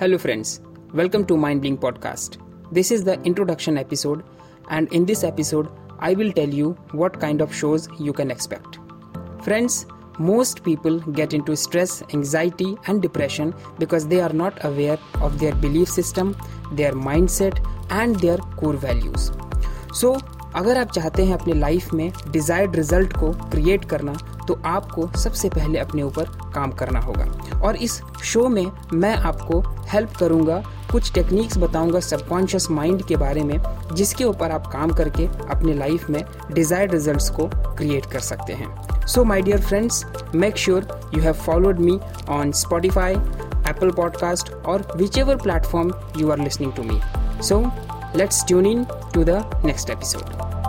Hello, friends. Welcome to Mind Podcast. This is the introduction episode, and in this episode, I will tell you what kind of shows you can expect. Friends, most people get into stress, anxiety, and depression because they are not aware of their belief system, their mindset, and their core values. So, अगर आप चाहते हैं अपने life में desired result को create करना तो आपको सबसे पहले अपने ऊपर काम करना होगा। और इस शो में मैं आपको हेल्प करूँगा, कुछ टेक्निक्स बताऊँगा सबकॉन्शियस माइंड के बारे में, जिसके ऊपर आप काम करके अपने लाइफ में डिजायर्ड रिजल्ट्स को क्रिएट कर सकते हैं। So my dear friends make sure you have followed me on Spotify Apple podcast और whichever platform you are listening to me so let's tune in to the next episode